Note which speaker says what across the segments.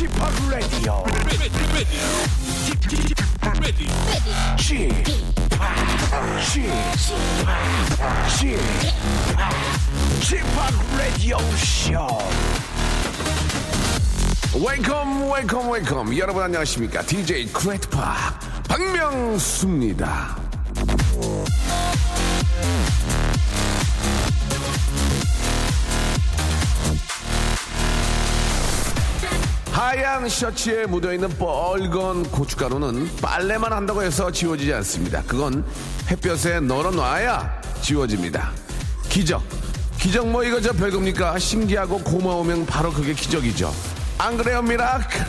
Speaker 1: Chip, Chip, Chip, Radio Show. 웨이컴 웨이컴 웨이컴 여러분 안녕하십니까 DJ 크레이트파 박명수입니다 하얀 셔츠에 묻어있는 뻘건 고춧가루는 빨래만 한다고 해서 지워지지 않습니다. 그건 햇볕에 널어놔야 지워집니다. 기적. 기적 뭐 이거 저 별겁니까? 신기하고 고마우면 바로 그게 기적이죠. 안 그래요 miracle?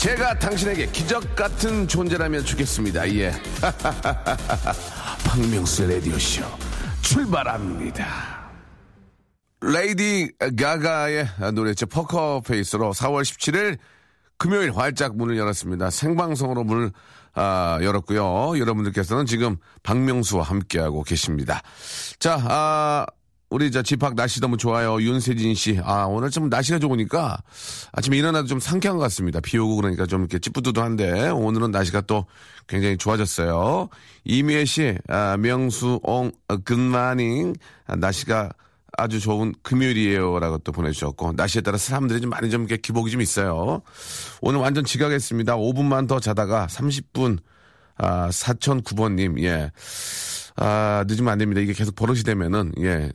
Speaker 1: 제가 당신에게 기적 같은 존재라면 좋겠습니다. 예. 박명수 라디오 쇼 출발합니다. 레이디 가가의 노래죠. Poker Face로 4월 17일 금요일 활짝 문을 열었습니다. 생방송으로 문을 아, 열었고요. 여러분들께서는 지금 박명수와 함께하고 계십니다. 자, 아, 우리 저 집합 날씨 너무 좋아요. 윤세진 씨. 아, 오늘 좀 날씨가 좋으니까 아침에 일어나도 좀 상쾌한 것 같습니다. 비 오고 그러니까 좀 이렇게 찌뿌두두한데 오늘은 날씨가 또 굉장히 좋아졌어요. 이미애 씨, 아, 명수, 옹, 어, 굿마닝. 아, 날씨가 아주 좋은 금요일이에요. 라고 또 보내주셨고, 날씨에 따라 사람들이 좀 많이 좀 이렇게 기복이 좀 있어요. 오늘 완전 지각했습니다. 5분만 더 자다가 30분, 아, 4009번님, 예. 아, 늦으면 안 됩니다. 이게 계속 버릇이 되면은, 예.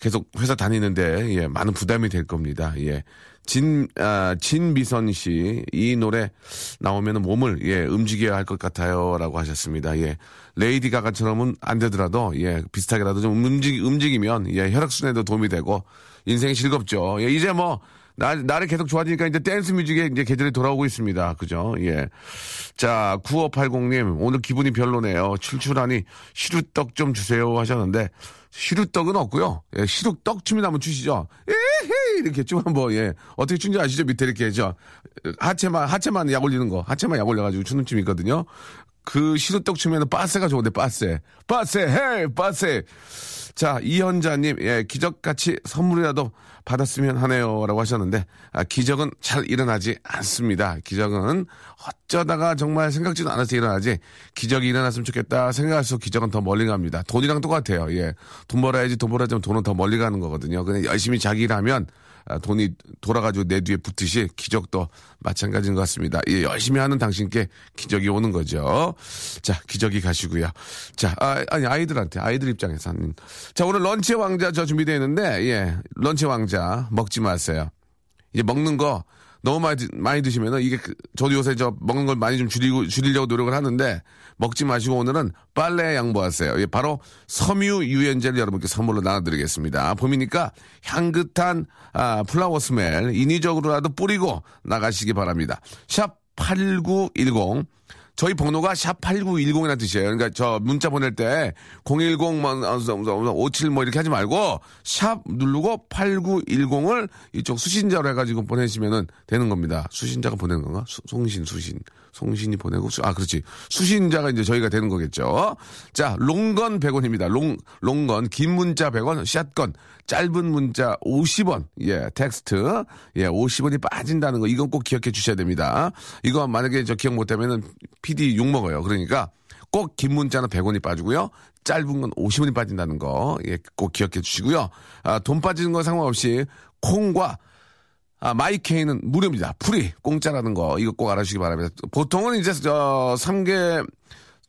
Speaker 1: 계속 회사 다니는데, 예. 많은 부담이 될 겁니다. 예. 진, 아, 진미선 씨, 이 노래 나오면 몸을, 예, 움직여야 할 것 같아요. 라고 하셨습니다. 예. 레이디 가가처럼은 안 되더라도, 예, 비슷하게라도 좀 움직, 움직이면, 예, 혈액순환에도 도움이 되고, 인생이 즐겁죠. 예, 이제 뭐, 날, 날이 계속 좋아지니까 이제 댄스 뮤직에 이제 계절이 돌아오고 있습니다. 그죠? 예. 자, 9580님, 오늘 기분이 별로네요. 출출하니 시루떡 좀 주세요 하셨는데, 시루떡은 없고요. 예, 시루떡 춤이 나면 추시죠. 에헤이! 이렇게 좀 한번, 예. 어떻게 춘지 아시죠? 밑에 이렇게, 저, 하체만, 하체만 약 올리는 거, 하체만 약 올려가지고 추는 춤이 있거든요. 그 시루떡 춤에는 빠세가 좋은데, 빠세. 빠세, 헤이, 빠세. 자, 이현자님, 예, 기적같이 선물이라도 받았으면 하네요. 라고 하셨는데, 아, 기적은 잘 일어나지 않습니다. 기적은 어쩌다가 정말 생각지도 않아서 일어나지, 기적이 일어났으면 좋겠다 생각할수록 기적은 더 멀리 갑니다. 돈이랑 똑같아요. 예. 돈 벌어야지, 돈 벌어야지 돈은 더 멀리 가는 거거든요. 그냥 열심히 자기 일하면, 아, 돈이 돌아가지고 내 뒤에 붙듯이 기적도 마찬가지인 것 같습니다. 예, 열심히 하는 당신께 기적이 오는 거죠. 자, 기적이 가시고요. 자, 아, 아니, 아이들한테, 아이들 입장에서 하는. 자, 오늘 런치 왕자 저 준비되어 있는데, 예, 런치 왕자 먹지 마세요. 이제 먹는 거 너무 많이, 드- 많이 드시면은 이게 그- 저도 요새 저 먹는 걸 많이 좀 줄이고, 줄이려고 노력을 하는데 먹지 마시고 오늘은 빨래 양보하세요. 예, 바로 섬유 유연제를 여러분께 선물로 나눠드리겠습니다. 봄이니까 향긋한 아, 플라워 스멜 인위적으로라도 뿌리고 나가시기 바랍니다. 샵 8910 저희 번호가 샵 8910이라는 뜻이에요. 그러니까 저 문자 보낼 때 010, 뭐, 57뭐 이렇게 하지 말고 샵 누르고 8910을 이쪽 수신자로 해가지고 보내시면은 되는 겁니다. 수신자가 보내는 건가? 수- 송신, 수신. 송신이 보내고, 수- 아, 그렇지. 수신자가 이제 저희가 되는 거겠죠. 자, long건 100원입니다. long, long건, 긴 문자 100원, short건, 짧은 문자 50원, 예, 텍스트, 예, 50원이 빠진다는 거, 이건 꼭 기억해 주셔야 됩니다. 이거 만약에 저 기억 못하면은 PD 욕 먹어요. 그러니까 꼭 긴 문자는 100원이 빠지고요. 짧은 건 50원이 빠진다는 거, 예, 꼭 기억해 주시고요. 아, 돈 빠지는 건 상관없이 콩과 아, 마이케이는 무료입니다. free, 공짜라는 거, 이거 꼭 알아주시기 바랍니다. 보통은 이제, 저, 3개,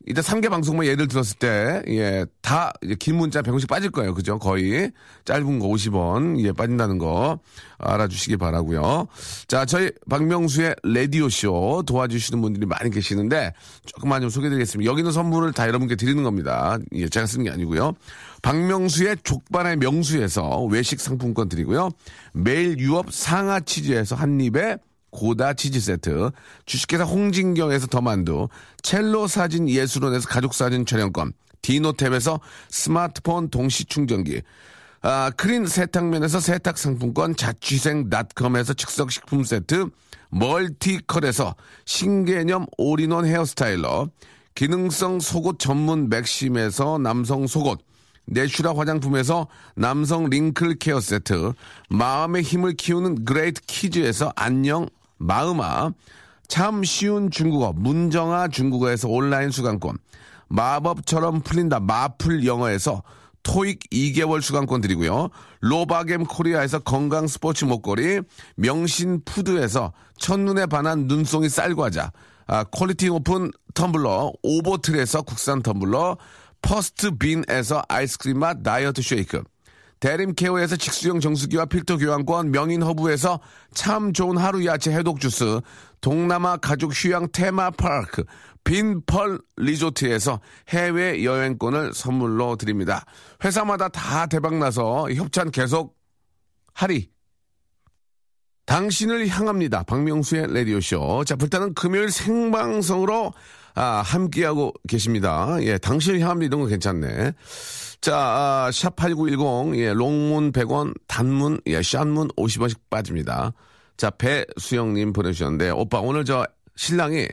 Speaker 1: 이제 3개 방송만 예를 들었을 때, 예, 다, 긴 문자 100원씩 빠질 거예요. 그죠? 거의. 짧은 거 50원, 예, 빠진다는 거 알아주시기 바라고요 자, 저희 박명수의 라디오쇼 도와주시는 분들이 많이 계시는데, 조금만 좀 소개드리겠습니다. 여기는 선물을 다 여러분께 드리는 겁니다. 예, 제가 쓰는 게 아니고요. 박명수의 족발의 명수에서 외식 상품권 드리고요. 매일 유업 상하 치즈에서 한 입에 고다 치즈 세트, 주식회사 홍진경에서 더만두, 첼로 사진 예술원에서 가족 사진 촬영권, 디노탭에서 스마트폰 동시 충전기, 아, 크린 세탁면에서 세탁 상품권, 자취생닷컴에서 즉석식품 세트, 멀티컬에서 신개념 all-in-one hair styler, 기능성 속옷 전문 맥심에서 남성 속옷, 내슈라 화장품에서 남성 wrinkle care 세트, 마음의 힘을 키우는 그레이트 키즈에서 안녕 마음아, 참 쉬운 중국어 문정아 중국어에서 온라인 수강권, 마법처럼 풀린다 마풀 영어에서 토익 2개월 수강권 드리고요. 로바겜 코리아에서 건강 스포츠 목걸이, 명신 푸드에서 첫눈에 반한 눈송이 쌀과자, 아, quality 오픈 텀블러, 오보틀에서 국산 텀블러, 퍼스트 빈에서 아이스크림 맛 다이어트 쉐이크, 대림 케어에서 직수형 정수기와 필터 교환권, 명인 허브에서 참 좋은 하루 야채 해독 주스, 동남아 가족 휴양 테마파크, 빈펄 리조트에서 해외 여행권을 선물로 드립니다. 회사마다 다 대박나서 협찬 계속 하리. 당신을 향합니다. 박명수의 라디오쇼. 자, 불타는 금요일 생방송으로 아, 함께하고 계십니다. 예, 당신을 향합니다. 이런 거 괜찮네. 자, 아, 샵8910, 예, 롱문 100원, 단문, 예, 샷문 50원씩 빠집니다. 자, 배수영님 보내주셨는데, 오빠, 오늘 저 신랑이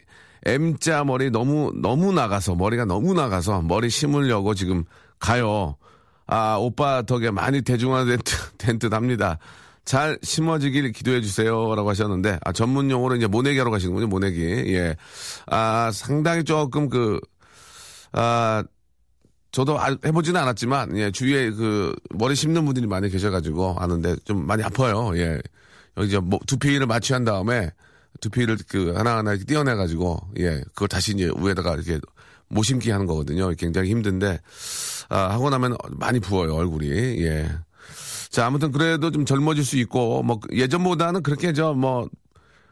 Speaker 1: M자 머리 너무, 너무 나가서, 머리가 너무 나가서 머리 심으려고 지금 가요. 아, 오빠 덕에 많이 대중화된 듯 합니다. 잘 심어지길 기도해 주세요. 라고 하셨는데, 아, 전문 용어로 이제 모내기 하러 가시는군요, 모내기. 예. 아, 상당히 조금 그, 아, 저도 아, 해보지는 않았지만, 예, 주위에 그, 머리 심는 분들이 많이 계셔가지고 아는데 좀 많이 아파요. 예. 여기 이제 뭐, 두피를 마취한 다음에 두피를 그 하나하나 이렇게 떼어내가지고, 예, 그걸 다시 이제 위에다가 이렇게 모심기 하는 거거든요. 굉장히 힘든데, 아, 하고 나면 많이 부어요, 얼굴이. 예. 자, 아무튼 그래도 좀 젊어질 수 있고, 뭐, 예전보다는 그렇게 저, 뭐,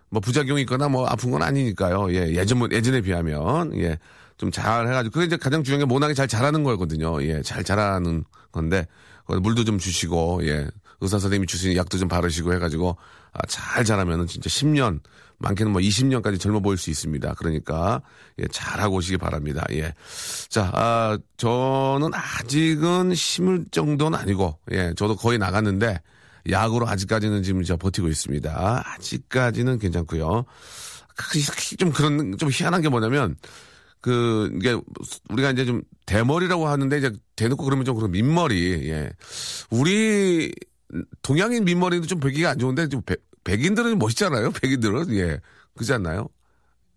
Speaker 1: 뭐 부작용이 있거나 뭐 아픈 건 아니니까요. 예, 예전, 예전에 비하면, 예, 좀 잘 해가지고, 그게 이제 가장 중요한 게 모낭이 잘 자라는 거거든요. 예, 잘 자라는 건데, 물도 좀 주시고, 예, 의사 선생님이 주신 약도 좀 바르시고 해가지고, 아, 잘 자라면은 진짜 10년, 많게는 뭐 20년까지 젊어 보일 수 있습니다. 그러니까 예, 잘하고 오시기 바랍니다. 예. 자, 아, 저는 아직은 심을 정도는 아니고 예, 저도 거의 나갔는데 약으로 아직까지는 지금 저 버티고 있습니다. 아직까지는 괜찮고요. 좀 그런 좀 희한한 게 뭐냐면 그 이게 우리가 이제 좀 대머리라고 하는데 이제 대놓고 그러면 좀 그런 민머리 예. 우리 동양인 민머리도 좀 보기가 안 좋은데 좀 백인들은 멋있잖아요. 백인들은 예 그렇지 않나요?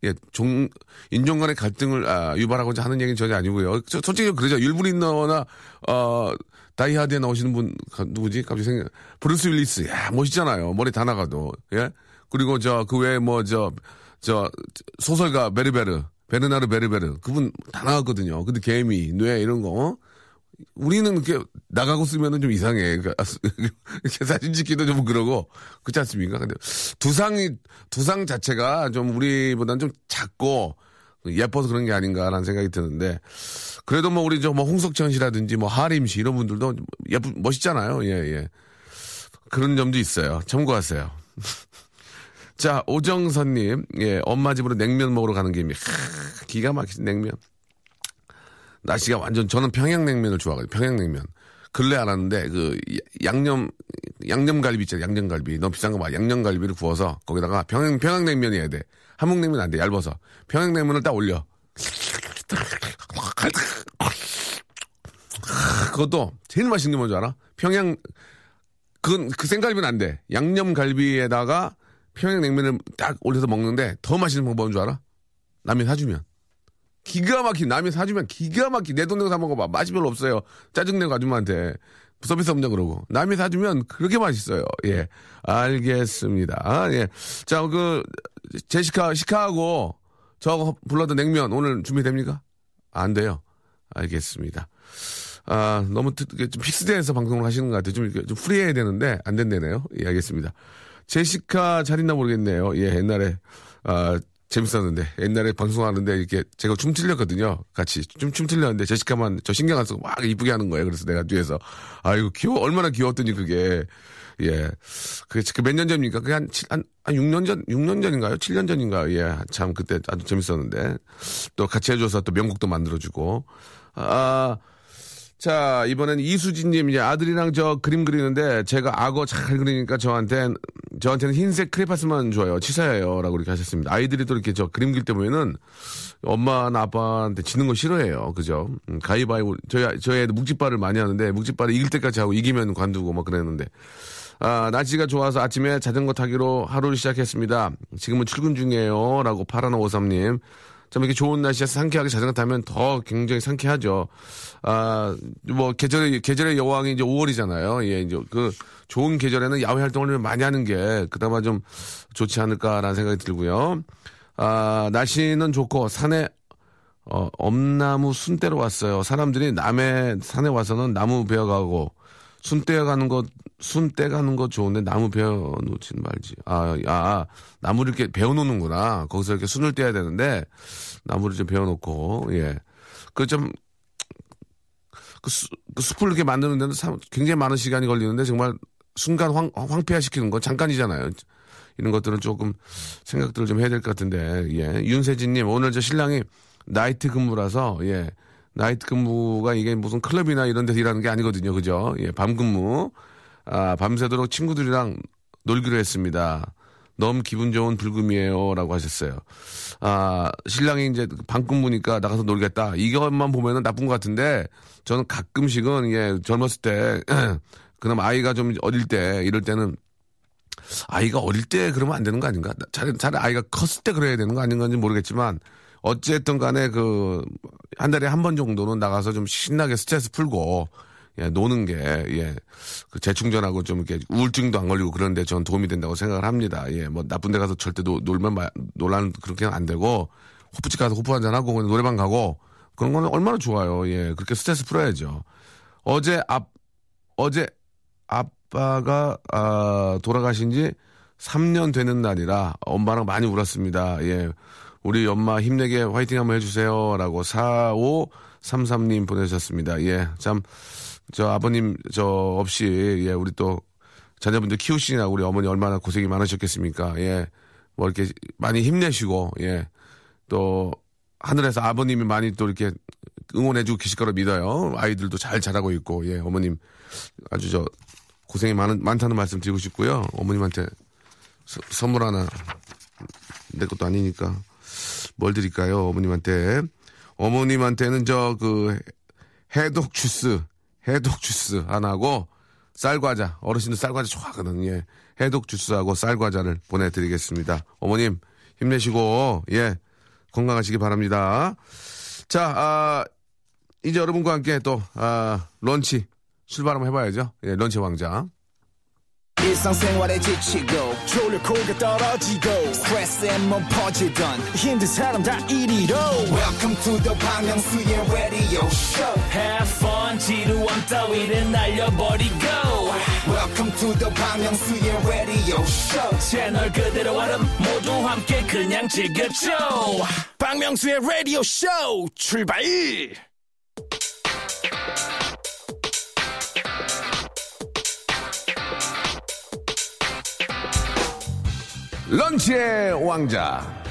Speaker 1: 예, 종, 인종 간의 갈등을, 아, 유발하고자 하는 얘기는 전혀 아니고요. 저, 솔직히 그러죠. 율브린너나, 어, 다이하드에 나오시는 분, 누구지? 갑자기 생각, 브루스 윌리스. 야, 멋있잖아요. 머리 다 나가도. 예? 그리고 저, 그 외에 뭐, 저, 저, 소설가 베르베르, 베르나르 베르베르. 그분 다 나갔거든요. 근데 개미, 뇌, 이런 거, 어? 우리는 이렇게 나가고 쓰면은 좀 이상해. 그러니까 이렇게 사진 찍기도 좀 그러고 그렇지 않습니까? 근데 두상이 두상 자체가 좀 우리보다는 좀 작고 예뻐서 그런 게 아닌가라는 생각이 드는데 그래도 뭐 우리 저 뭐 홍석천 씨라든지 뭐 하림 씨 이런 분들도 예쁘 멋있잖아요. 예 예. 그런 점도 있어요. 참고하세요. 자 오정선님 예 엄마 집으로 냉면 먹으러 가는 김에 기가 막힌 냉면. 날씨가 완전 저는 평양냉면을 좋아하거든요. 평양냉면. 근래 알았는데 그 양념 양념갈비 있잖아요. 양념갈비 너무 비싼 거 봐. 양념갈비를 구워서 거기다가 평양 평양냉면이어야 돼. 한국냉면 안 돼. 얇아서 평양냉면을 딱 올려. 그것도 제일 맛있는 게 뭔지 알아? 평양 그건 그 생갈비는 안 돼. 양념갈비에다가 평양냉면을 딱 올려서 먹는데 더 맛있는 방법인 줄 알아? 남이 사주면. 기가 막힌 남이 사주면 기가 막힌. 내돈 내고 사 먹어봐. 맛이 별로 없어요. 짜증내고 아줌마한테. 서비스 없냐 그러고. 남이 사주면 그렇게 맛있어요. 예. 알겠습니다. 예자 그 제시카 시카하고 저 불러도 냉면 오늘 준비됩니까? 안 돼요. 알겠습니다. 아 너무 좀 픽스돼서 방송을 하시는 것 같아요. 좀, 좀 프리해야 되는데 안 된다네요. 예 알겠습니다 제시카 잘 있나 모르겠네요 예 옛날에 아 재밌었는데 옛날에 방송하는데 이렇게 제가 춤 틀렸거든요. 같이 춤, 춤 틀렸는데 제시카만 저 신경 안 쓰고 막 이쁘게 하는 거예요. 그래서 내가 뒤에서 아이고 귀여워 얼마나 귀여웠더니 그게 예. 그게 몇 년 전입니까? 그게 한, 한, 한 6년 전, 6년 전인가요? 7년 전인가요? 예. 참, 그때 아주 재밌었는데. 또 같이 해줘서 또 명곡도 만들어주고. 아, 자, 이번엔 이수진님, 이제 아들이랑 저 그림 그리는데 제가 악어 잘 그리니까 저한테 저한테는 흰색 크레파스만 좋아요. 치사해요. 라고 이렇게 하셨습니다. 아이들이 또 이렇게 저 그림 그릴 때 보면은 엄마나 아빠한테 지는 거 싫어해요. 그죠? 음, 가위바위보. 저희, 저희 애들 묵직발을 많이 하는데 묵직발을 이길 때까지 하고 이기면 관두고 막 그랬는데. 아, 날씨가 좋아서 아침에 자전거 타기로 하루를 시작했습니다. 지금은 출근 중이에요. 라고 파라나 오삼님. 좀 이렇게 좋은 날씨에 상쾌하게 자전거 타면 더 굉장히 상쾌하죠. 아, 뭐, 계절의, 계절의 여왕이 이제 5월이잖아요. 예, 이제 그 좋은 계절에는 야외 활동을 많이 하는 게 그나마 좀 좋지 않을까라는 생각이 들고요. 아, 날씨는 좋고 산에 어, 엄나무 순대로 왔어요. 사람들이 남의 산에 와서는 나무 베어가고 순 떼어가는 것, 순 떼가는 것 좋은데 나무 베어 놓지는 말지. 아, 아, 나무를 이렇게 베어 놓는구나. 거기서 이렇게 순을 떼야 되는데 나무를 좀 베어 놓고, 예. 그 좀, 그, 수, 그 숲을 이렇게 만드는 데는 굉장히 많은 시간이 걸리는데 정말 순간 황, 황폐화 시키는 건 잠깐이잖아요. 이런 것들은 조금 생각들을 좀 해야 될 것 같은데, 예. 윤세진님, 오늘 저 신랑이 나이트 근무라서, 예. 나이트 근무가 이게 무슨 클럽이나 이런 데서 일하는 게 아니거든요. 그죠? 예, 밤 근무. 아, 밤새도록 친구들이랑 놀기로 했습니다. 너무 기분 좋은 불금이에요. 라고 하셨어요. 아, 신랑이 이제 밤 근무니까 나가서 놀겠다. 이것만 보면은 나쁜 것 같은데 저는 가끔씩은 예, 젊었을 때 그나마 아이가 좀 어릴 때 이럴 때는 아이가 어릴 때 그러면 안 되는 거 아닌가? 차라리, 차라리 아이가 컸을 때 그래야 되는 거 아닌가는 모르겠지만 어쨌든 간에 그, 한 달에 한 번 정도는 나가서 좀 신나게 스트레스 풀고, 예, 노는 게, 예, 그 재충전하고 좀 이렇게 우울증도 안 걸리고 그런데 전 도움이 된다고 생각을 합니다. 예, 뭐 나쁜 데 가서 절대 노, 놀면, 마, 놀라는 그렇게는 안 되고, 호프집 가서 호프 한잔하고, 그냥 노래방 가고, 그런 거는 얼마나 좋아요. 예, 그렇게 스트레스 풀어야죠. 어제 앞, 어제 아빠가, 아, 돌아가신 지 3년 되는 날이라 엄마랑 많이 울었습니다. 예. 우리 엄마 힘내게 화이팅 한번 해주세요. 라고 4533님 보내주셨습니다. 예, 참, 저 아버님 저 없이, 예, 우리 또 자녀분들 키우시나 우리 어머니 얼마나 고생이 많으셨겠습니까. 예, 뭐 이렇게 많이 힘내시고, 예, 또 하늘에서 아버님이 많이 또 이렇게 응원해주고 계실 거라 믿어요. 아이들도 잘 자라고 있고, 예, 어머님 아주 저 고생이 많은, 많다는 말씀 드리고 싶고요. 어머님한테 서, 선물 하나 내 것도 아니니까 뭘 드릴까요? 어머님한테. 어머님한테는 저 그 해독 주스, 해독 주스 하나하고 쌀과자. 어르신들 쌀과자 좋아하거든요. 예. 해독 주스하고 쌀과자를 보내드리겠습니다. 어머님 힘내시고 예 건강하시기 바랍니다. 자, 아, 이제 여러분과 함께 또 아, 런치 출발 한번 해봐야죠. 예, 런치 왕자. 지치고, 떨어지고, 퍼지던, welcome to the Bang radio show have fun 지루함 따위를 날려버리고. Welcome to the Myung-soo's radio 채널 그대로 얼음 모두 함께 그냥 즐겨줘. 라디오 쇼 출발! 런치의 왕자.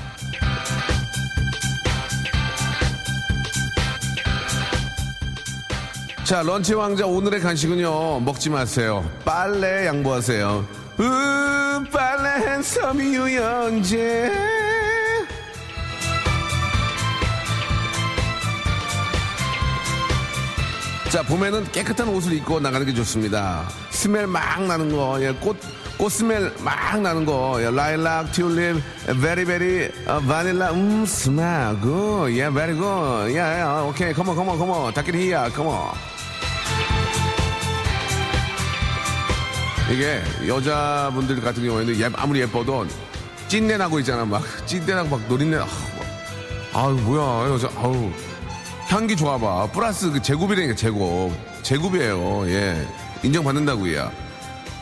Speaker 1: 자, 런치 왕자 오늘의 간식은요. 먹지 마세요. 빨래 양보하세요. 으, 빨래 섬유유연제. 자, 봄에는 깨끗한 옷을 입고 나가는 게 좋습니다. 스멜 막 나는 거, 예, 꽃, 꽃 smell 막 나는 거 라일락 튤립 berry berry 바닐라 음 smell good 예 베리 굿야 오케이 come on 컴온 컴온 다키리 히야 컴온 이게 여자분들 같은 경우에는 예, 아무리 예뻐도 찐내 나고 있잖아. 막 찐내 나고 막 노린내 아, 아유 뭐야. 여자 아우. 향기 좋아봐. 플러스 그 제곱이라니까 제곱. 제곱이에요. 예. 인정받는다고요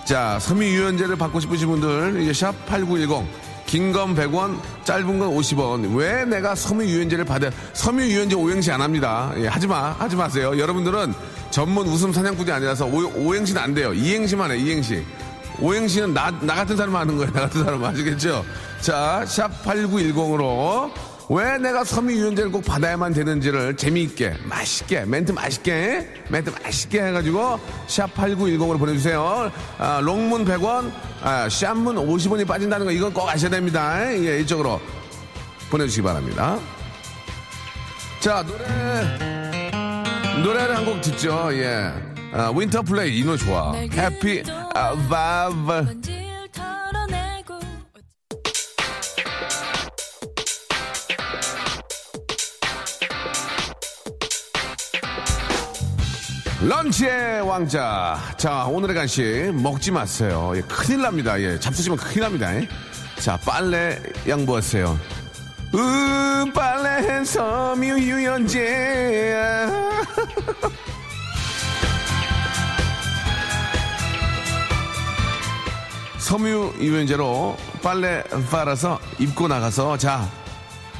Speaker 1: 자, 섬유 유연제를 받고 싶으신 분들, 이제 샵 8910. 긴 건 100원, 짧은 건 50원. 왜 내가 섬유유연제를 받아, 섬유유연제 오행시 안 합니다. 예, 하지 마. 하지 마세요. 여러분들은 전문 웃음 사냥꾼이 아니라서 오, 행시는 안 돼요. 이행시만 해, 이행시. 오행시는 나, 나 같은 사람 하는 거예요. 나 같은 사람 아시겠죠? 자, 샵 8910으로 왜 내가 섬유 유연제를 꼭 받아야만 되는지를 재미있게, 맛있게, 멘트 맛있게, 멘트 맛있게 해가지고 샵 8910으로 보내주세요. 아, long문 100원, 아, short문 50원이 빠진다는 거 이건 꼭 아셔야 됩니다. 예, 이쪽으로 보내주시기 바랍니다. 자, 노래, 노래를 한 곡 듣죠. 예. 아, 윈터 플레이 이 노래 좋아. Happy 아, 바브. 런치의 왕자. 자, 오늘의 간식 먹지 마세요. 예, 큰일 납니다. 예, 잡수시면 큰일 납니다. 예. 자, 빨래 양보하세요. 으, 빨래 섬유 유연제. 섬유 유연제로 빨래 빨아서 입고 나가서 자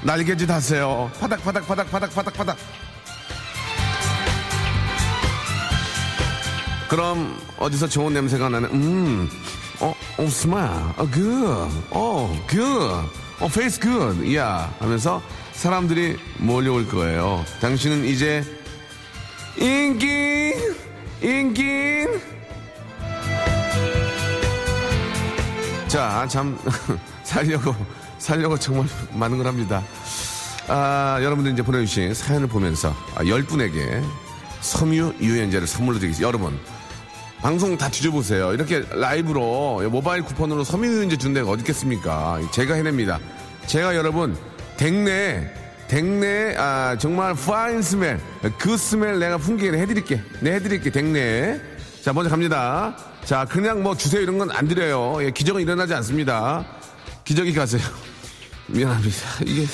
Speaker 1: 날개짓 하세요. 파닥 파닥 파닥 파닥 파닥 파닥. 그럼 어디서 좋은 냄새가 나는 음, 어, 어, smell, 어, good, 어, good, 어, face good, 야 하면서 사람들이 몰려올 거예요. 당신은 이제 인기, 인기. 자, 참 살려고 살려고 정말 많은 걸 합니다. 아, 여러분들 이제 보내주신 사연을 보면서 아, 10분에게 섬유 유연제를 선물로 드리겠습니다. 여러분, 방송 다 뒤져보세요. 이렇게 라이브로 모바일 쿠폰으로 섬유유연제 준 데가 어디 있겠습니까? 제가 해냅니다. 제가 여러분 댁내 댁내 아 정말 파인 스멜 그 스멜 내가 풍기게 해드릴게. 네 해드릴게 댁내. 자 먼저 갑니다. 자 그냥 뭐 주세요 이런 건 안 드려요. 예, 기적은 일어나지 않습니다. 기적이 가세요. 미안합니다. 이게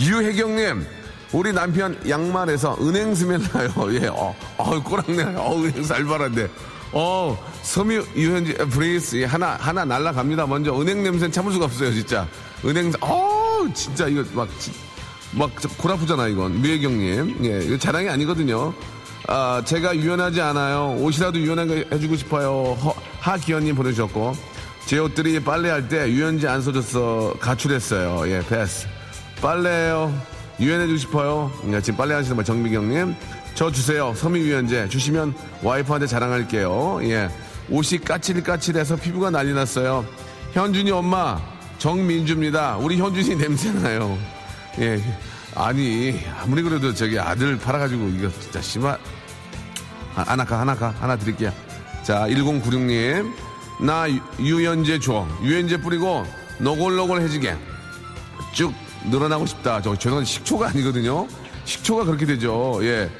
Speaker 1: 유혜경님 우리 남편 양말에서 은행 스멜 나요. 예, 어, 어, 꼬랑내, 어, 은행 살벌한데. 어, 섬유 유현지 브레이스 하나 하나 날라갑니다. 먼저 은행 냄새는 참을 수가 없어요, 진짜. 은행 어, 진짜 이거 막막 고라프잖아 이건 류혜경님. 예, 이거 자랑이 아니거든요. 아, 제가 유연하지 않아요. 옷이라도 유연하게 해주고 싶어요. 허, 하기현님 보내주셨고 제 옷들이 빨래할 때 유연제 안 써줘서 가출했어요. 예, 패스. 빨래요. 유연해주고 싶어요. 예, 지금 빨래 하시는 분 정미경님. 저 주세요. 섬유유연제 주시면 와이프한테 자랑할게요. 예. 옷이 까칠까칠해서 피부가 난리 났어요. 현준이 엄마 정민주입니다. 우리 현준이 냄새나요. 예. 아니 아무리 그래도 저기 아들 팔아가지고 이거 진짜 심하. 아, 하나 가 하나 가 하나 드릴게요. 자 1096님 나 유- 유연제 줘. 유연제 뿌리고 노골노골해지게 쭉 늘어나고 싶다. 저 죄송한데 식초가 아니거든요. 식초가 그렇게 되죠. 예.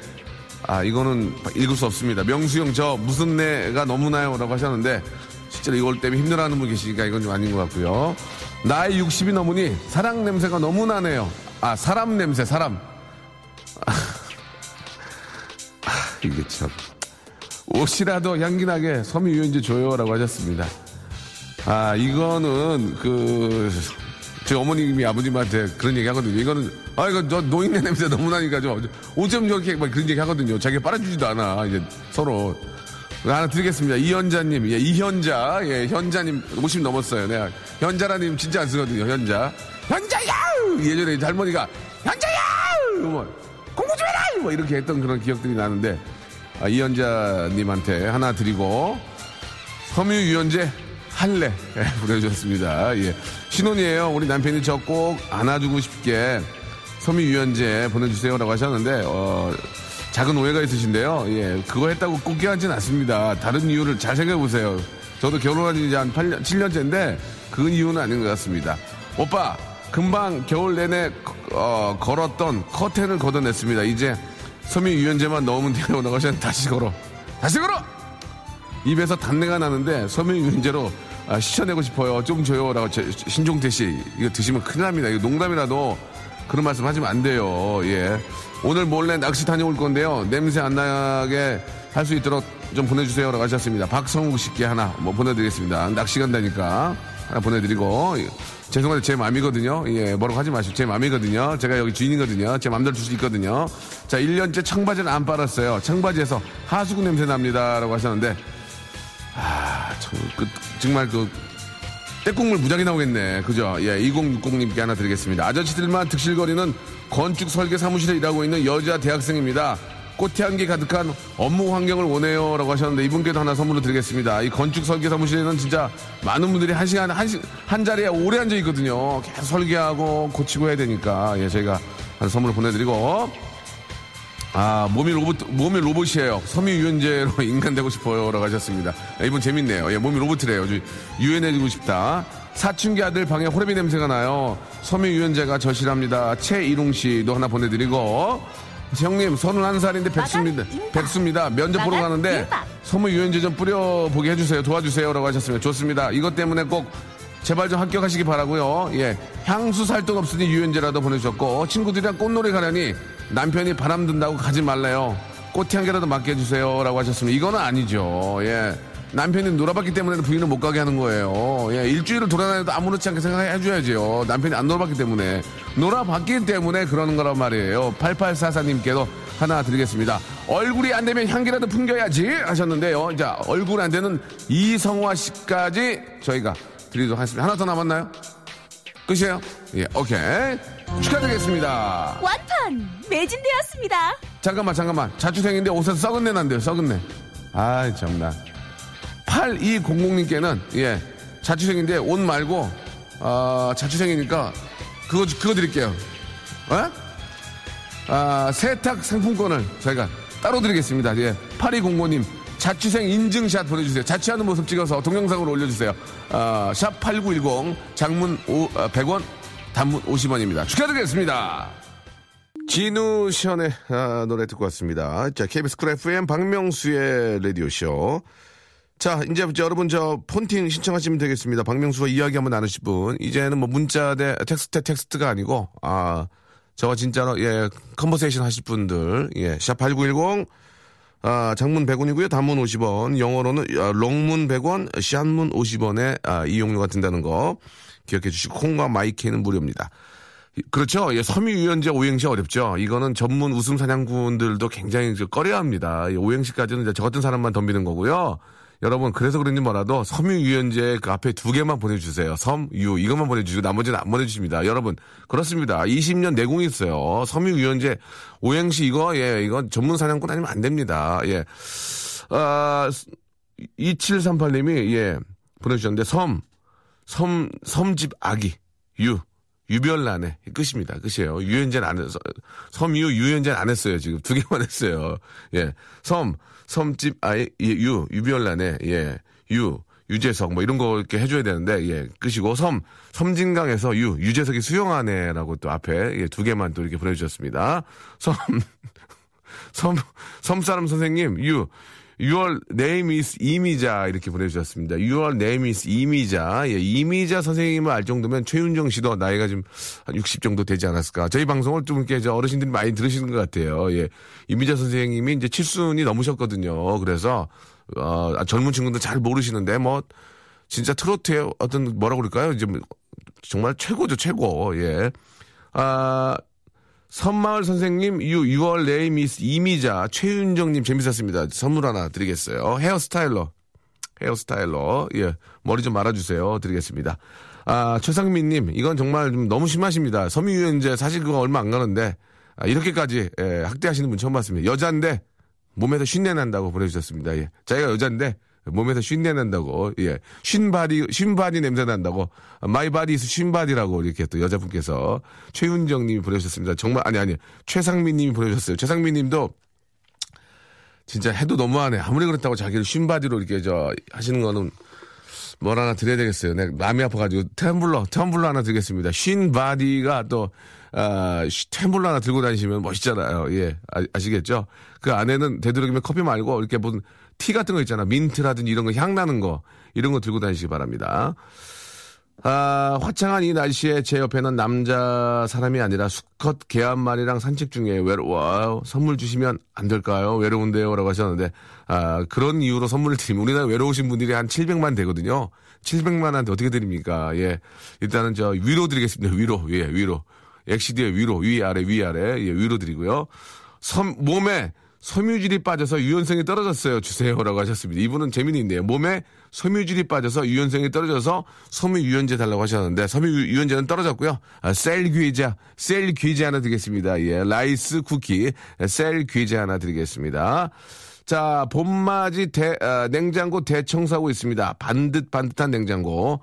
Speaker 1: 아, 이거는 읽을 수 없습니다. 명수형, 저 무슨 내가 너무나요? 라고 하셨는데, 실제로 이걸 때문에 힘들어하는 분 계시니까 이건 좀 아닌 것 같고요. 나이 60이 넘으니 사랑 냄새가 너무 나네요. 아, 사람 냄새, 사람. 아, 이게 참. 옷이라도 향기나게 섬유유연제 줘요라고 하셨습니다. 아, 이거는 그, 제 어머님이 아버님한테 그런 얘기 하거든요. 이거는, 아, 이거 저 노인네 냄새 너무 나니까 좀, 어쩜 저렇게 막 그런 얘기 하거든요. 자기가 빨아주지도 않아. 이제 서로. 하나 드리겠습니다. 이현자님, 예, 이현자, 예, 현자님 50 넘었어요. 내가 현자라님 진짜 안 쓰거든요. 현자. 현자야! 예전에 이제 할머니가 현자야! 뭐, 공부 좀 해라! 뭐 이렇게 했던 그런 기억들이 나는데, 아, 이현자님한테 하나 드리고, 섬유유연제 할래 예, 보내주셨습니다. 예. 신혼이에요. 우리 남편이 저 꼭 안아주고 싶게 섬유유연제 보내주세요라고 하셨는데 어, 작은 오해가 있으신데요. 예, 그거 했다고 꼭 깨하진 않습니다. 다른 이유를 잘 생각해 보세요. 저도 결혼한 지 이제 한 8년, 7년째인데 그 이유는 아닌 것 같습니다. 오빠 금방 겨울 내내 어, 걸었던 커튼을 걷어냈습니다. 이제 섬유유연제만 넣으면 돼요. 하셨는데 다시 걸어. 다시 걸어! 입에서 단내가 나는데 섬유유연제로 아, 씻어내고 싶어요. 좀 줘요라고 제- 신종태 씨 이거 드시면 큰일 납니다. 이거 농담이라도 그런 말씀 하시면 안 돼요. 예. 오늘 몰래 낚시 다녀올 건데요. 냄새 안 나게 할 수 있도록 좀 보내주세요라고 하셨습니다. 박성욱 씨께 하나 뭐 보내드리겠습니다. 낚시 간다니까 하나 보내드리고 예. 죄송한데 제 맘이거든요. 예, 뭐라고 하지 마시고 제 맘이거든요. 제가 여기 주인이거든요. 제 맘대로 줄 수 있거든요. 자, 1년째 청바지를 안 빨았어요. 청바지에서 하수구 냄새 납니다라고 하셨는데 아, 참, 그, 정말 그, 때국물 무작위 나오겠네. 그죠? 예, 2060님께 하나 드리겠습니다. 아저씨들만 득실거리는 건축 설계 사무실에 일하고 있는 여자 대학생입니다. 꽃향기 가득한 업무 환경을 원해요. 라고 하셨는데 이분께도 하나 선물로 드리겠습니다. 이 건축 설계 사무실에는 진짜 많은 분들이 한 시간, 한, 시, 한 자리에 오래 앉아 있거든요. 계속 설계하고 고치고 해야 되니까. 예, 저희가 한 선물을 보내드리고. 아, 몸이 로봇, 몸이 로봇이에요. 섬유 유연제로 인간 되고 싶어요. 라고 하셨습니다. 아, 이분 재밌네요. 예, 몸이 로봇이래요. 유연해지고 싶다. 사춘기 아들 방에 호레비 냄새가 나요. 섬유 유연제가 절실합니다. 최이룽 씨도 하나 보내드리고. 형님, 31살인데 백수입니다. 백수입니다. 면접 보러 가는데 섬유 유연제 좀 뿌려보게 해주세요. 도와주세요. 라고 하셨습니다. 좋습니다. 이것 때문에 꼭 제발 좀 합격하시기 바라고요. 예, 향수 살 돈 없으니 유연제라도 보내주셨고 친구들이랑 꽃놀이 가려니 남편이 바람 든다고 가지 말래요. 꽃향기라도 맡게 해주세요 라고 하셨습니다. 이거는 아니죠. 예. 남편이 놀아봤기 때문에 부인을 못 가게 하는 거예요. 예, 일주일을 돌아다녀도 아무렇지 않게 생각해줘야죠. 남편이 안 놀아봤기 때문에. 놀아봤기 때문에 그러는 거란 말이에요. 8844님께도 하나 드리겠습니다. 얼굴이 안 되면 향기라도 풍겨야지 하셨는데요. 자, 얼굴 안 되는 이성화 씨까지 저희가 드리도록 하겠습니다. 하나 더 남았나요? 끝이에요? 예, 오케이. 축하드리겠습니다.
Speaker 2: 완판! 매진되었습니다.
Speaker 1: 잠깐만, 잠깐만. 자취생인데 옷에서 썩은 내 난대요, 썩은 내. 아, 정말. 8200님께는, 예, 자취생인데 옷 말고, 어, 자취생이니까, 그거, 그거 드릴게요. 어? 아, 세탁 상품권을 저희가 따로 드리겠습니다. 예. 8205님, 자취생 인증샷 보내주세요. 자취하는 모습 찍어서 동영상으로 올려주세요. 어, 샵8910 장문 5, 100원 단문 50원입니다. 축하드리겠습니다. 진우 시연의 아, 노래 듣고 왔습니다. 자, KBS Cool FM 박명수의 라디오쇼. 자, 이제 여러분 저 폰팅 신청하시면 되겠습니다. 박명수와 이야기 한번 나누실 분. 이제는 뭐 문자 대 텍스트 대 텍스트가 아니고, 아, 저와 진짜로, 예, conversation 하실 분들, 예, 샵8910 아, 장문 100원이고요. 단문 50원. 영어로는 아, long문 100원, short문 50원에 아, 이용료가 든다는 거 기억해 주시고 콩과 마이케이는 무료입니다. 그렇죠. 예, 섬유유연제 오행시 어렵죠. 이거는 전문 웃음 사냥꾼들도 굉장히 꺼려합니다. 오행시까지는 저 같은 사람만 덤비는 거고요. 여러분 그래서 그런지 뭐라도 섬유유연제 그 앞에 두 개만 보내주세요. 섬유 이것만 보내주시고 나머지는 안 보내주십니다. 여러분 그렇습니다. 20년 내공이 있어요. 섬유유연제 오행시 이거 예 이건 전문 사냥꾼 아니면 안 됩니다. 예. 아 2738님이 예 보내주셨는데 섬 섬 섬집 아기 유 유별난에 끝입니다. 끝이에요. 유연제는 안 섬유 유연제는 안 했어요. 지금 두 개만 했어요. 예. 섬 섬집 아이 예, 유 유별난에 예. 유 유재석 뭐 이런 거 이렇게 해줘야 되는데 예 끝이고 섬 섬진강에서 유 유재석이 수영하네라고 또 앞에 예, 두 개만 또 이렇게 보내주셨습니다. 섬 섬 섬사람 선생님 유 Your name is 이미자 이렇게 보내주셨습니다. Your name is 이미자. 예, 이미자 선생님을 알 정도면 최윤정 씨도 나이가 좀 한 60 정도 되지 않았을까. 저희 방송을 좀 이렇게 저 어르신들이 많이 들으시는 것 같아요. 예, 이미자 선생님이 이제 칠순이 넘으셨거든요. 그래서 어, 젊은 친구들 잘 모르시는데 뭐 진짜 트로트의 어떤 뭐라고 그럴까요? 이제 뭐 정말 최고죠, 최고. 예. 아, 선마을 선생님, 유, 6월 네이미스 이미자, 최윤정님 재밌었습니다. 선물 하나 드리겠어요. 헤어스타일러. 헤어스타일러. 예. 머리 좀 말아주세요. 드리겠습니다. 아, 최상민님, 이건 정말 좀 너무 심하십니다. 섬유유연제 사실 그거 얼마 안 가는데, 아, 이렇게까지, 예, 학대하시는 분 처음 봤습니다. 여자인데, 몸에서 쉰내 난다고 보내주셨습니다. 예. 자기가 여자인데, 몸에서 쉰내 난다고, 예. 쉰body, 쉰body 냄새 난다고, my body's 쉰body라고 이렇게 또 여자분께서 최윤정 님이 보내주셨습니다. 정말, 아니, 아니, 최상민 님이 보내주셨어요. 최상민 님도 진짜 해도 너무하네. 아무리 그렇다고 자기를 쉰body로 이렇게 저 하시는 거는 뭘 하나 드려야 되겠어요. 내가 마음이 아파가지고 텀블러, 텀블러 하나 드리겠습니다. 쉰body가 또, 아, 템블러 하나 들고 다니시면 멋있잖아요. 예. 아, 시겠죠그 안에는 되도록이면 커피 말고 이렇게 무슨 티 같은 거 있잖아. 민트라든지 이런 거 향 나는 거 이런 거 들고 다니시기 바랍니다. 아, 화창한 이 날씨에 제 옆에는 남자 사람이 아니라 수컷 개 한 마리랑 산책 중에 외로워 선물 주시면 안 될까요? 외로운데요? 라고 하셨는데, 아, 그런 이유로 선물을 드리면 우리나라 외로우신 분들이 한 700만 되거든요. 700만한테 어떻게 드립니까? 예. 일단은 저 위로 드리겠습니다. 위로. 예, 위로. EXID의 위로. 위, 아래, 위, 아래. 예, 위로 드리고요. 섬, 몸에 섬유질이 빠져서 유연성이 떨어졌어요. 주세요라고 하셨습니다. 이분은 재미는 있네요. 몸에 섬유질이 빠져서 유연성이 떨어져서 섬유 유연제 달라고 하셨는데 섬유 유연제는 떨어졌고요. 아, 쌀과자, 쌀과자 하나 드리겠습니다. 예, rice cookie, 쌀과자 하나 드리겠습니다. 자, 봄맞이 대, 아, 냉장고 대청소하고 있습니다. 반듯 반듯한 냉장고.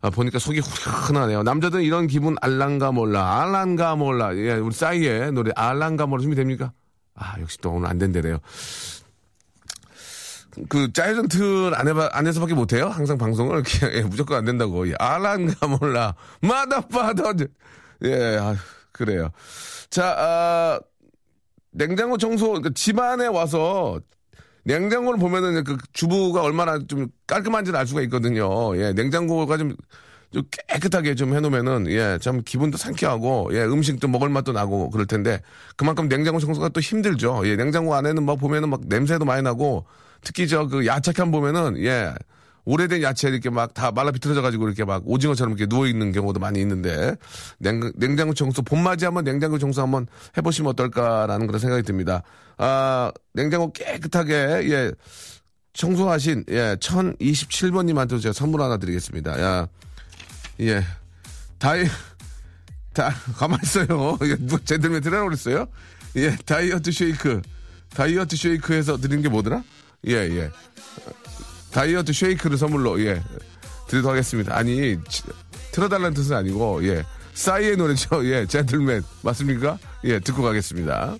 Speaker 1: 아, 보니까 속이 후련하네요. 남자들은 이런 기분 알랑가 몰라, 알랑가 몰라. 예, 우리 싸이의 노래 알랑가 몰라 준비됩니까? 아, 역시 또 오늘 안 된대래요. 그, 짜여진 틀 안에, 안에서밖에 못해요? 항상 방송을. 이렇게, 예, 무조건 안 된다고. 예, 알란가 몰라. 마다파더. 예, 아, 그래요. 자, 아, 냉장고 청소, 그러니까 집안에 와서 냉장고를 보면은 그 주부가 얼마나 좀 깔끔한지를 알 수가 있거든요. 예, 냉장고가 좀, 좀 깨끗하게 좀 해놓으면은, 예, 참 기분도 상쾌하고, 예, 음식도 먹을 맛도 나고 그럴 텐데, 그만큼 냉장고 청소가 또 힘들죠. 예, 냉장고 안에는 막 보면은 막 냄새도 많이 나고, 특히 저 그 야채칸 보면은, 예, 오래된 야채 이렇게 막 다 말라 비틀어져가지고 이렇게 막 오징어처럼 이렇게 누워있는 경우도 많이 있는데, 냉, 냉장고 청소, 봄맞이 한번 냉장고 청소 한번 해보시면 어떨까라는 그런 생각이 듭니다. 아, 냉장고 깨끗하게, 예, 청소하신, 예, 1027번님한테 제가 선물 하나 드리겠습니다. 야, 예. 다이, 다, 가만히 있어요. 누가 제대로 들으라고 그랬어요? 예, 다이어트 쉐이크. 다이어트 쉐이크에서 드린 게 뭐더라? 예, 예. 다이어트 쉐이크를 선물로, 예. 드리도록 하겠습니다. 아니, 틀어달라는 뜻은 아니고, 예. 싸이의 노래죠. 예, 젠틀맨. 맞습니까? 예, 듣고 가겠습니다.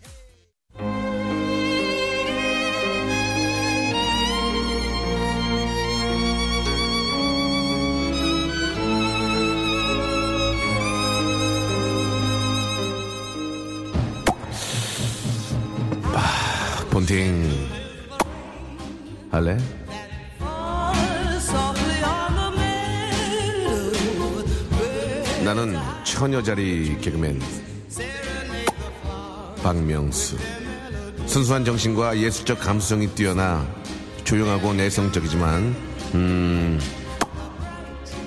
Speaker 1: 본팅 할래? 나는 처녀자리 개그맨 박명수. 순수한 정신과 예술적 감수성이 뛰어나 조용하고 내성적이지만 음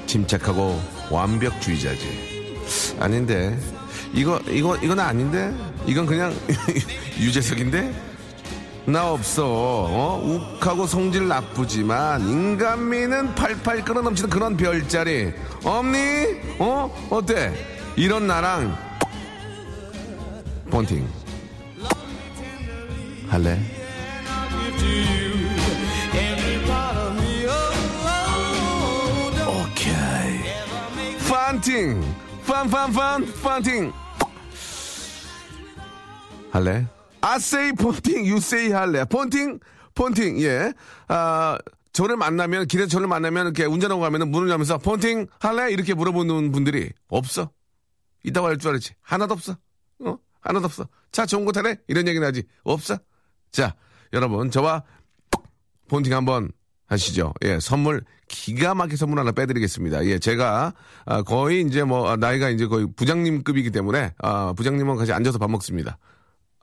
Speaker 1: 침착하고 완벽주의자지. 아닌데. 이거 이거 이건 아닌데? 이건 그냥 유재석인데 나 없어. 어? 욱하고 성질 나쁘지만 인간미는 팔팔 끌어넘치는 그런 별자리 없니? 어? 어때? 이런 나랑 본팅 할래? 오케이. 판팅. 판판판 판팅. 할래? 아세이 폰팅, 유세이 할래. 폰팅, 폰팅, 예. 아, 저를 만나면, 길에서 저를 만나면 이렇게 운전하고 가면은 문을 열면서 폰팅 할래? 이렇게 물어보는 분들이 없어. 이따가 할 줄 알았지. 하나도 없어. 어? 하나도 없어. 차 좋은 거 타래? 이런 얘기는 하지. 없어. 자, 여러분, 저와 폰팅 한번 하시죠. 예, 선물 기가 막히게 선물 하나 빼드리겠습니다. 예, 제가 아, 거의 이제 뭐 아, 나이가 이제 거의 부장님급이기 때문에 아, 부장님은 같이 앉아서 밥 먹습니다.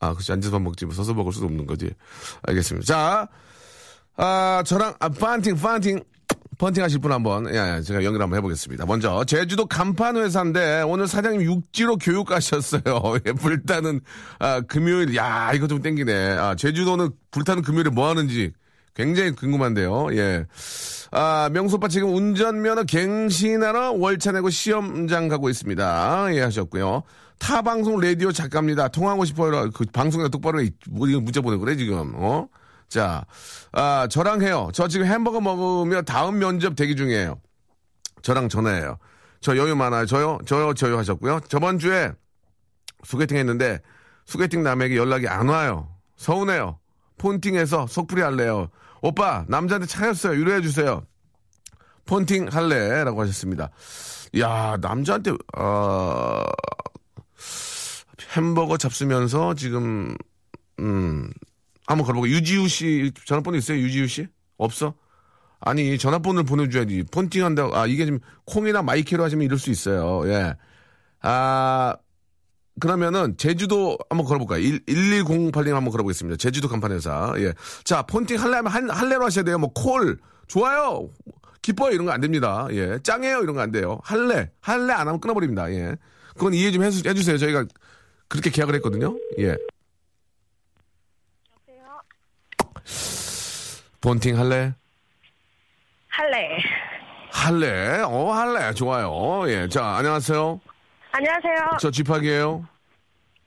Speaker 1: 아, 그치, 앉아서 밥 먹지. 뭐 서서 먹을 수도 없는 거지. 알겠습니다. 자, 아, 저랑, 아, 판팅, 판팅, 펀팅 하실 분 한번, 예, 예, 제가 연결 한번 해보겠습니다. 먼저, 제주도 간판 회사인데, 오늘 사장님 육지로 교육 가셨어요. 예, 불타는, 아, 금요일, 야, 이거 좀 땡기네. 아, 제주도는 불타는 금요일에 뭐 하는지 굉장히 궁금한데요. 예. 아, 명소빠 지금 운전면허 갱신하러 월차 내고 시험장 가고 있습니다. 예, 하셨고요. 타 방송 라디오 작가입니다. 통화하고 싶어요. 그 방송에 똑바로 뭐 이거 문자 보내 그래 지금. 어? 자, 아 저랑 해요. 저 지금 햄버거 먹으며 다음 면접 대기 중이에요. 저랑 전화해요. 저 여유 많아요. 저요, 저요, 저요 하셨고요. 저번 주에 소개팅 했는데 소개팅 남에게 연락이 안 와요. 서운해요. 폰팅해서 속풀이 할래요. 오빠 남자한테 차였어요. 유래해 주세요. 폰팅 할래라고 하셨습니다. 야 남자한테 어, 햄버거 잡수면서 지금 음 한번 걸어보고 유지우 씨 전화번호 있어요? 유지우 씨 없어? 아니 전화번호를 보내줘야지 폰팅 한다. 아 이게 지금 콩이나 마이케이로 하시면 이럴 수 있어요. 예. 아 그러면은 제주도 한번 걸어볼까요? 1, 1208님 한번 걸어보겠습니다. 제주도 간판회사. 예. 자 폰팅 할래면 한, 할래로 하셔야 돼요. 뭐 콜 좋아요. 기뻐요 이런 거 안 됩니다. 예. 짱해요 이런 거 안 돼요. 할래 할래 안 하면 끊어버립니다. 예. 그건 이해 좀 해주, 해주세요. 저희가 그렇게 계약을 했거든요. 예. 폰팅 할래?
Speaker 3: 할래.
Speaker 1: 할래? 어, 할래. 좋아요. 예. 자, 안녕하세요.
Speaker 3: 안녕하세요.
Speaker 1: 저 G.Park이에요.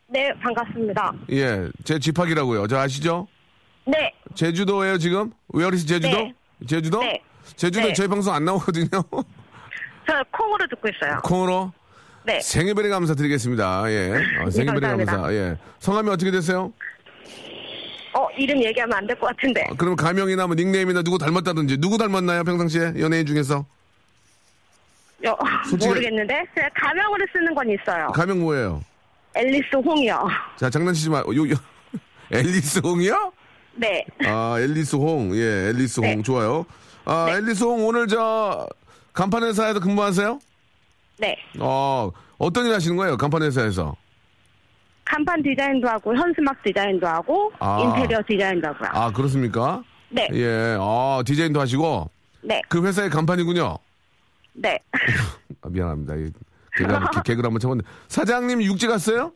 Speaker 3: 네, 반갑습니다.
Speaker 1: 예. 제 G.Park이라고요. 저 아시죠?
Speaker 3: 네,
Speaker 1: 제주도예요, 지금? Where is 제주도?
Speaker 3: 네.
Speaker 1: 제주도?
Speaker 3: 네.
Speaker 1: 제주도
Speaker 3: 네.
Speaker 1: 저희 방송 안 나오거든요.
Speaker 3: 저 콩으로 듣고 있어요.
Speaker 1: 콩으로
Speaker 3: 네,
Speaker 1: thank you very 감사드리겠습니다. 예. 어, thank you very
Speaker 3: 감사합니다.
Speaker 1: 감사. 예. 성함이 어떻게 되세요?
Speaker 3: 어, 이름 얘기하면 안 될 것 같은데.
Speaker 1: 어, 그럼 가명이나 뭐 닉네임이나 누구 닮았다든지 누구 닮았나요, 평상시에 연예인 중에서?
Speaker 3: 여,
Speaker 1: 솔직히-
Speaker 3: 모르겠는데. 그냥 가명으로 쓰는 건 있어요.
Speaker 1: 가명 뭐예요?
Speaker 3: 앨리스 홍이요.
Speaker 1: 자, 장난치지 마. 요, 요. 앨리스 홍이요?
Speaker 3: 네,
Speaker 1: 아, 앨리스 홍. 예, 앨리스 홍.
Speaker 3: 네.
Speaker 1: 좋아요. 아,
Speaker 3: 네.
Speaker 1: 앨리스 홍 오늘 저 간판 회사에서 근무하세요?
Speaker 3: 네.
Speaker 1: 어, 어떤 일 하시는 거예요? 간판 회사에서?
Speaker 3: 간판 디자인도 하고, 현수막 디자인도 하고,
Speaker 1: 아.
Speaker 3: 인테리어 디자인도 하고요.
Speaker 1: 아, 그렇습니까?
Speaker 3: 네,
Speaker 1: 예. 아, 디자인도 하시고
Speaker 3: 네,
Speaker 1: 그 회사의 간판이군요.
Speaker 3: 네.
Speaker 1: 아, 미안합니다. 한번- 개그를 한번 쳐봤는데. 사장님 육지 갔어요?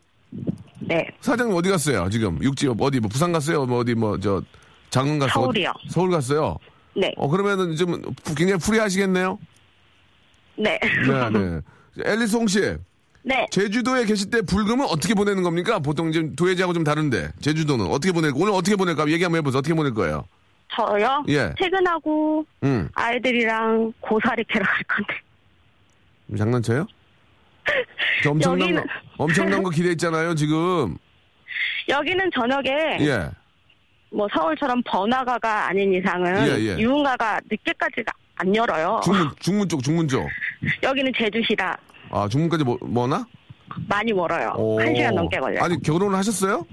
Speaker 3: 네,
Speaker 1: 사장님 어디 갔어요? 지금 육지 어디 뭐 부산 갔어요? 뭐 어디 뭐 저 장흥 갔어요?
Speaker 3: 서울이요.
Speaker 1: 서울 갔어요.
Speaker 3: 네,
Speaker 1: 어 그러면은 좀 굉장히 풀이하시겠네요.
Speaker 3: 네.
Speaker 1: 네, 네. 앨리스 홍 씨,
Speaker 3: 네.
Speaker 1: 제주도에 계실 때 불금은 어떻게 보내는 겁니까? 보통 지금 도예지하고 좀 다른데 제주도는 어떻게 보낼 오늘 어떻게 보낼까? 얘기 한번 해보세요. 어떻게 보낼 거예요?
Speaker 3: 저요?
Speaker 1: 예.
Speaker 3: 퇴근하고,
Speaker 1: 응.
Speaker 3: 아이들이랑 고사리 캐러 갈 건데.
Speaker 1: 장난쳐요? 저 엄청난
Speaker 3: 여기는-
Speaker 1: 거, 엄청난 거 기대했잖아요 지금.
Speaker 3: 여기는 저녁에
Speaker 1: 예.
Speaker 3: 뭐 서울처럼 번화가가 아닌 이상은
Speaker 1: 예, 예.
Speaker 3: 유흥가가 늦게까지 안 열어요.
Speaker 1: 중문 중문 쪽 중문 쪽.
Speaker 3: 여기는 제주시라
Speaker 1: 아 중문까지 뭐 뭐나?
Speaker 3: 많이 멀어요.
Speaker 1: 오.
Speaker 3: 한 시간 넘게 걸려요.
Speaker 1: 아니 결혼을 하셨어요?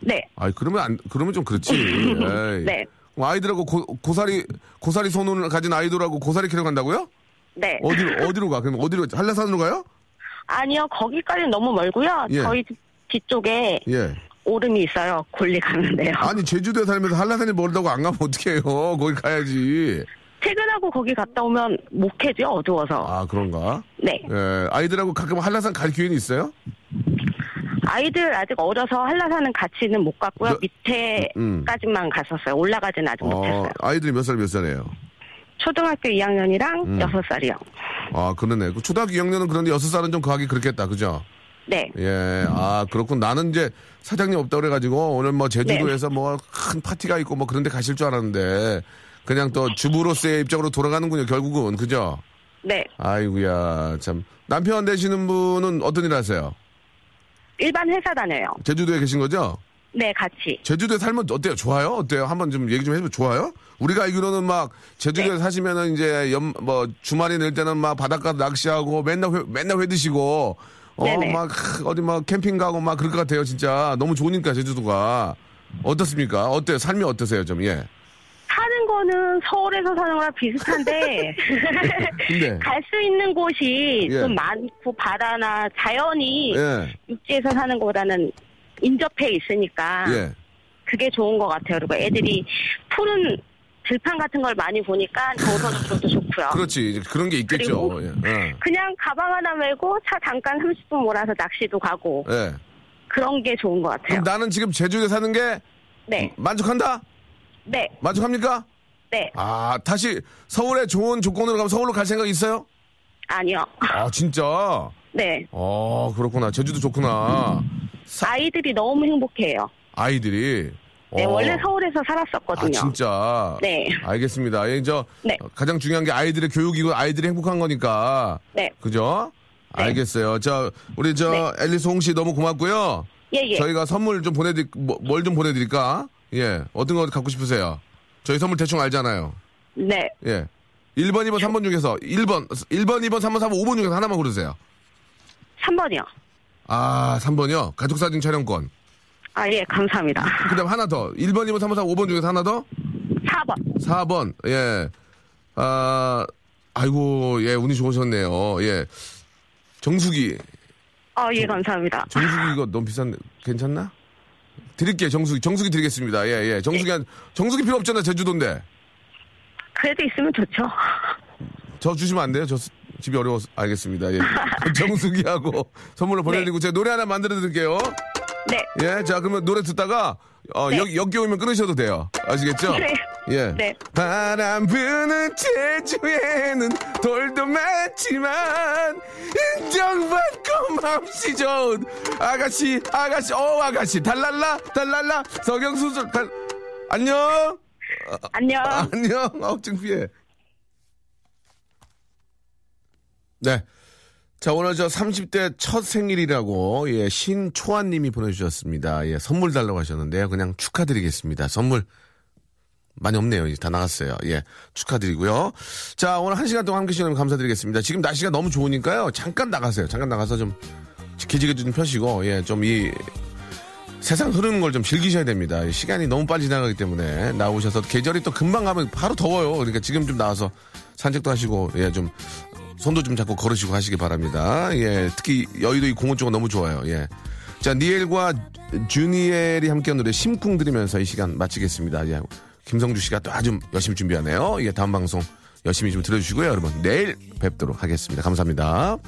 Speaker 3: 네,
Speaker 1: 아니 그러면 안 그러면 좀 그렇지. 에이.
Speaker 3: 네,
Speaker 1: 뭐 아이들하고 고, 고사리 고사리 손을 가진 아이들하고 고사리 캐러 간다고요?
Speaker 3: 네.
Speaker 1: 어디로 어디로 가? 그럼 어디로 한라산으로 가요?
Speaker 3: 아니요, 거기까지는 너무 멀고요.
Speaker 1: 예.
Speaker 3: 저희 집 뒤쪽에
Speaker 1: 예.
Speaker 3: 오름이 있어요. 골리 가는데요.
Speaker 1: 아니 제주도에 살면서 한라산이 멀다고 안 가면 어떡해요? 거기 가야지.
Speaker 3: 퇴근하고 거기 갔다 오면 못 캐죠, 어두워서.
Speaker 1: 아 그런가?
Speaker 3: 네.
Speaker 1: 예. 아이들하고 가끔 한라산 갈 기회는 있어요?
Speaker 3: 아이들 아직 어려서 한라산은 같이는 못 갔고요.
Speaker 1: 저-
Speaker 3: 밑에까지만 갔었어요. 올라가지는 아직
Speaker 1: 어,
Speaker 3: 못했어요.
Speaker 1: 아이들이 몇 살 몇 살이에요?
Speaker 3: 초등학교 2학년이랑
Speaker 1: 음.
Speaker 3: 여섯 살이요.
Speaker 1: 아 그러네. 그 초등학교 2학년은 그런데 여섯 살은 좀 거하기 그렇겠다, 그죠?
Speaker 3: 네.
Speaker 1: 예, 아, 그렇군. 나는 이제 사장님 없다 그래가지고 오늘 뭐 제주도에서 뭐큰 파티가 있고 뭐 그런 데 가실 줄 알았는데 그냥 또 주부로서의 입장으로 돌아가는군요, 결국은. 그죠?
Speaker 3: 네.
Speaker 1: 아이고야, 참. 남편 되시는 분은 어떤 일 하세요?
Speaker 3: 일반 회사 다녀요.
Speaker 1: 제주도에 계신 거죠?
Speaker 3: 네, 같이.
Speaker 1: 제주도에 살면 어때요? 좋아요? 어때요? 한번 좀 얘기 좀 해주면 좋아요? 우리가 알기로는 막 제주도에
Speaker 3: 네.
Speaker 1: 사시면은 이제 연, 뭐 주말이 낼 때는 막 바닷가 낚시하고 맨날 회, 맨날 회 드시고 어,
Speaker 3: 네네.
Speaker 1: 막 어디 막 캠핑 가고 막 그럴 것 같아요, 진짜. 너무 좋으니까 제주도가. 어떻습니까? 어때요? 삶이 어떠세요, 좀? 예.
Speaker 3: 거는 서울에서 사는 거랑 비슷한데 갈 수 있는 곳이
Speaker 1: 예.
Speaker 3: 좀 많고 바다나 자연이
Speaker 1: 예.
Speaker 3: 육지에서 사는 것보다는 인접해 있으니까
Speaker 1: 예.
Speaker 3: 그게 좋은 것 같아요. 그리고 애들이 푸른 들판 같은 걸 많이 보니까 정서적으로도 좋고요.
Speaker 1: 그렇지. 그런 게 있겠죠. 예. 예.
Speaker 3: 그냥 가방 하나 메고 차 잠깐 30분 몰아서 낚시도 가고
Speaker 1: 예.
Speaker 3: 그런 게 좋은 것 같아요.
Speaker 1: 나는 지금 제주도에 사는 게
Speaker 3: 네,
Speaker 1: 만족한다?
Speaker 3: 네,
Speaker 1: 만족합니까?
Speaker 3: 네.
Speaker 1: 아, 다시 서울에 좋은 조건으로 가면 서울로 갈 생각 있어요?
Speaker 3: 아니요.
Speaker 1: 아, 진짜?
Speaker 3: 네.
Speaker 1: 어, 그렇구나. 제주도 좋구나. 사-
Speaker 3: 아이들이 너무 행복해요.
Speaker 1: 아이들이.
Speaker 3: 네,
Speaker 1: 어.
Speaker 3: 원래 서울에서
Speaker 1: 아,
Speaker 3: 살았었거든요.
Speaker 1: 진짜.
Speaker 3: 네.
Speaker 1: 알겠습니다. 예, 저
Speaker 3: 네.
Speaker 1: 가장 중요한 게 아이들의 교육이고 아이들이 행복한 거니까.
Speaker 3: 네.
Speaker 1: 그죠?
Speaker 3: 네.
Speaker 1: 알겠어요. 저 우리 저
Speaker 3: 네.
Speaker 1: 앨리스 홍 씨 너무 고맙고요.
Speaker 3: 예, 예.
Speaker 1: 저희가 선물 좀 보내드릴 뭘좀 보내드릴까? 예, 어떤 거 갖고 싶으세요? 저희 선물 대충 알잖아요.
Speaker 3: 네.
Speaker 1: 예. 1번, 2번, 3번 중에서 1번, 1번, 2번, 3번, 4번, 5번 중에서 하나만 고르세요.
Speaker 3: 3번이요.
Speaker 1: 아, 3번이요? 가족사진 촬영권.
Speaker 3: 아, 예, 감사합니다.
Speaker 1: 그 다음 하나 더. 1번, 2번, 3번, 4번, 5번 중에서 하나 더?
Speaker 3: 4번.
Speaker 1: 4번, 예. 아, 아이고, 예, 운이 좋으셨네요. 예. 정수기.
Speaker 3: 아, 예, 감사합니다.
Speaker 1: 정수기 이거 너무 비싼데, 괜찮나? 드릴게요, 정수기. 정수기 드리겠습니다. 예, 예. 정수기 한, 정수기 필요 없잖아, 제주도인데.
Speaker 3: 그래도 있으면 좋죠.
Speaker 1: 저 주시면 안 돼요? 저 스- 집이 어려워서. 알겠습니다. 예. 정수기하고 선물로 보내드리고 제가 노래 하나 만들어 드릴게요.
Speaker 3: 네.
Speaker 1: 예, 자, 그러면 노래 듣다가, 어,
Speaker 3: 네.
Speaker 1: 역, 역기 오면 끊으셔도 돼요. 아시겠죠?
Speaker 3: 네.
Speaker 1: 예.
Speaker 3: 네.
Speaker 1: 바람 부는 제주에는 돌도 많지만, 인정받고 맘씨 좋은 아가씨, 아가씨, 어, 아가씨, 달랄라, 달랄라, 서경수술, 달, 안녕?
Speaker 3: 안녕.
Speaker 1: 아, 안녕. 아우, 창피해. 네. 자, 오늘 저 30대 첫 생일이라고, 예, 신초안 님이 보내주셨습니다. 예, 선물 달라고 하셨는데요. 그냥 축하드리겠습니다. 선물 많이 없네요. 다 나갔어요. 예, 축하드리고요. 자, 오늘 한 시간 동안 함께 해주셔서 감사드리겠습니다. 지금 날씨가 너무 좋으니까요. 잠깐 나가세요. 잠깐 나가서 좀 기지개 좀 펴시고, 예, 좀 이 세상 흐르는 걸 좀 즐기셔야 됩니다. 시간이 너무 빨리 지나가기 때문에 나오셔서 계절이 또 금방 가면 바로 더워요. 그러니까 지금 좀 나와서 산책도 하시고, 예, 좀 손도 좀 잡고 걸으시고 하시기 바랍니다. 예, 특히 여의도 이 공원 쪽은 너무 좋아요. 예. 자, 니엘과 주니엘이 함께한 노래 심쿵 들으면서 이 시간 마치겠습니다. 예. 김성주 씨가 또 아주 열심히 준비하네요. 예, 다음 방송 열심히 좀 들어주시고요, 여러분. 내일 뵙도록 하겠습니다. 감사합니다.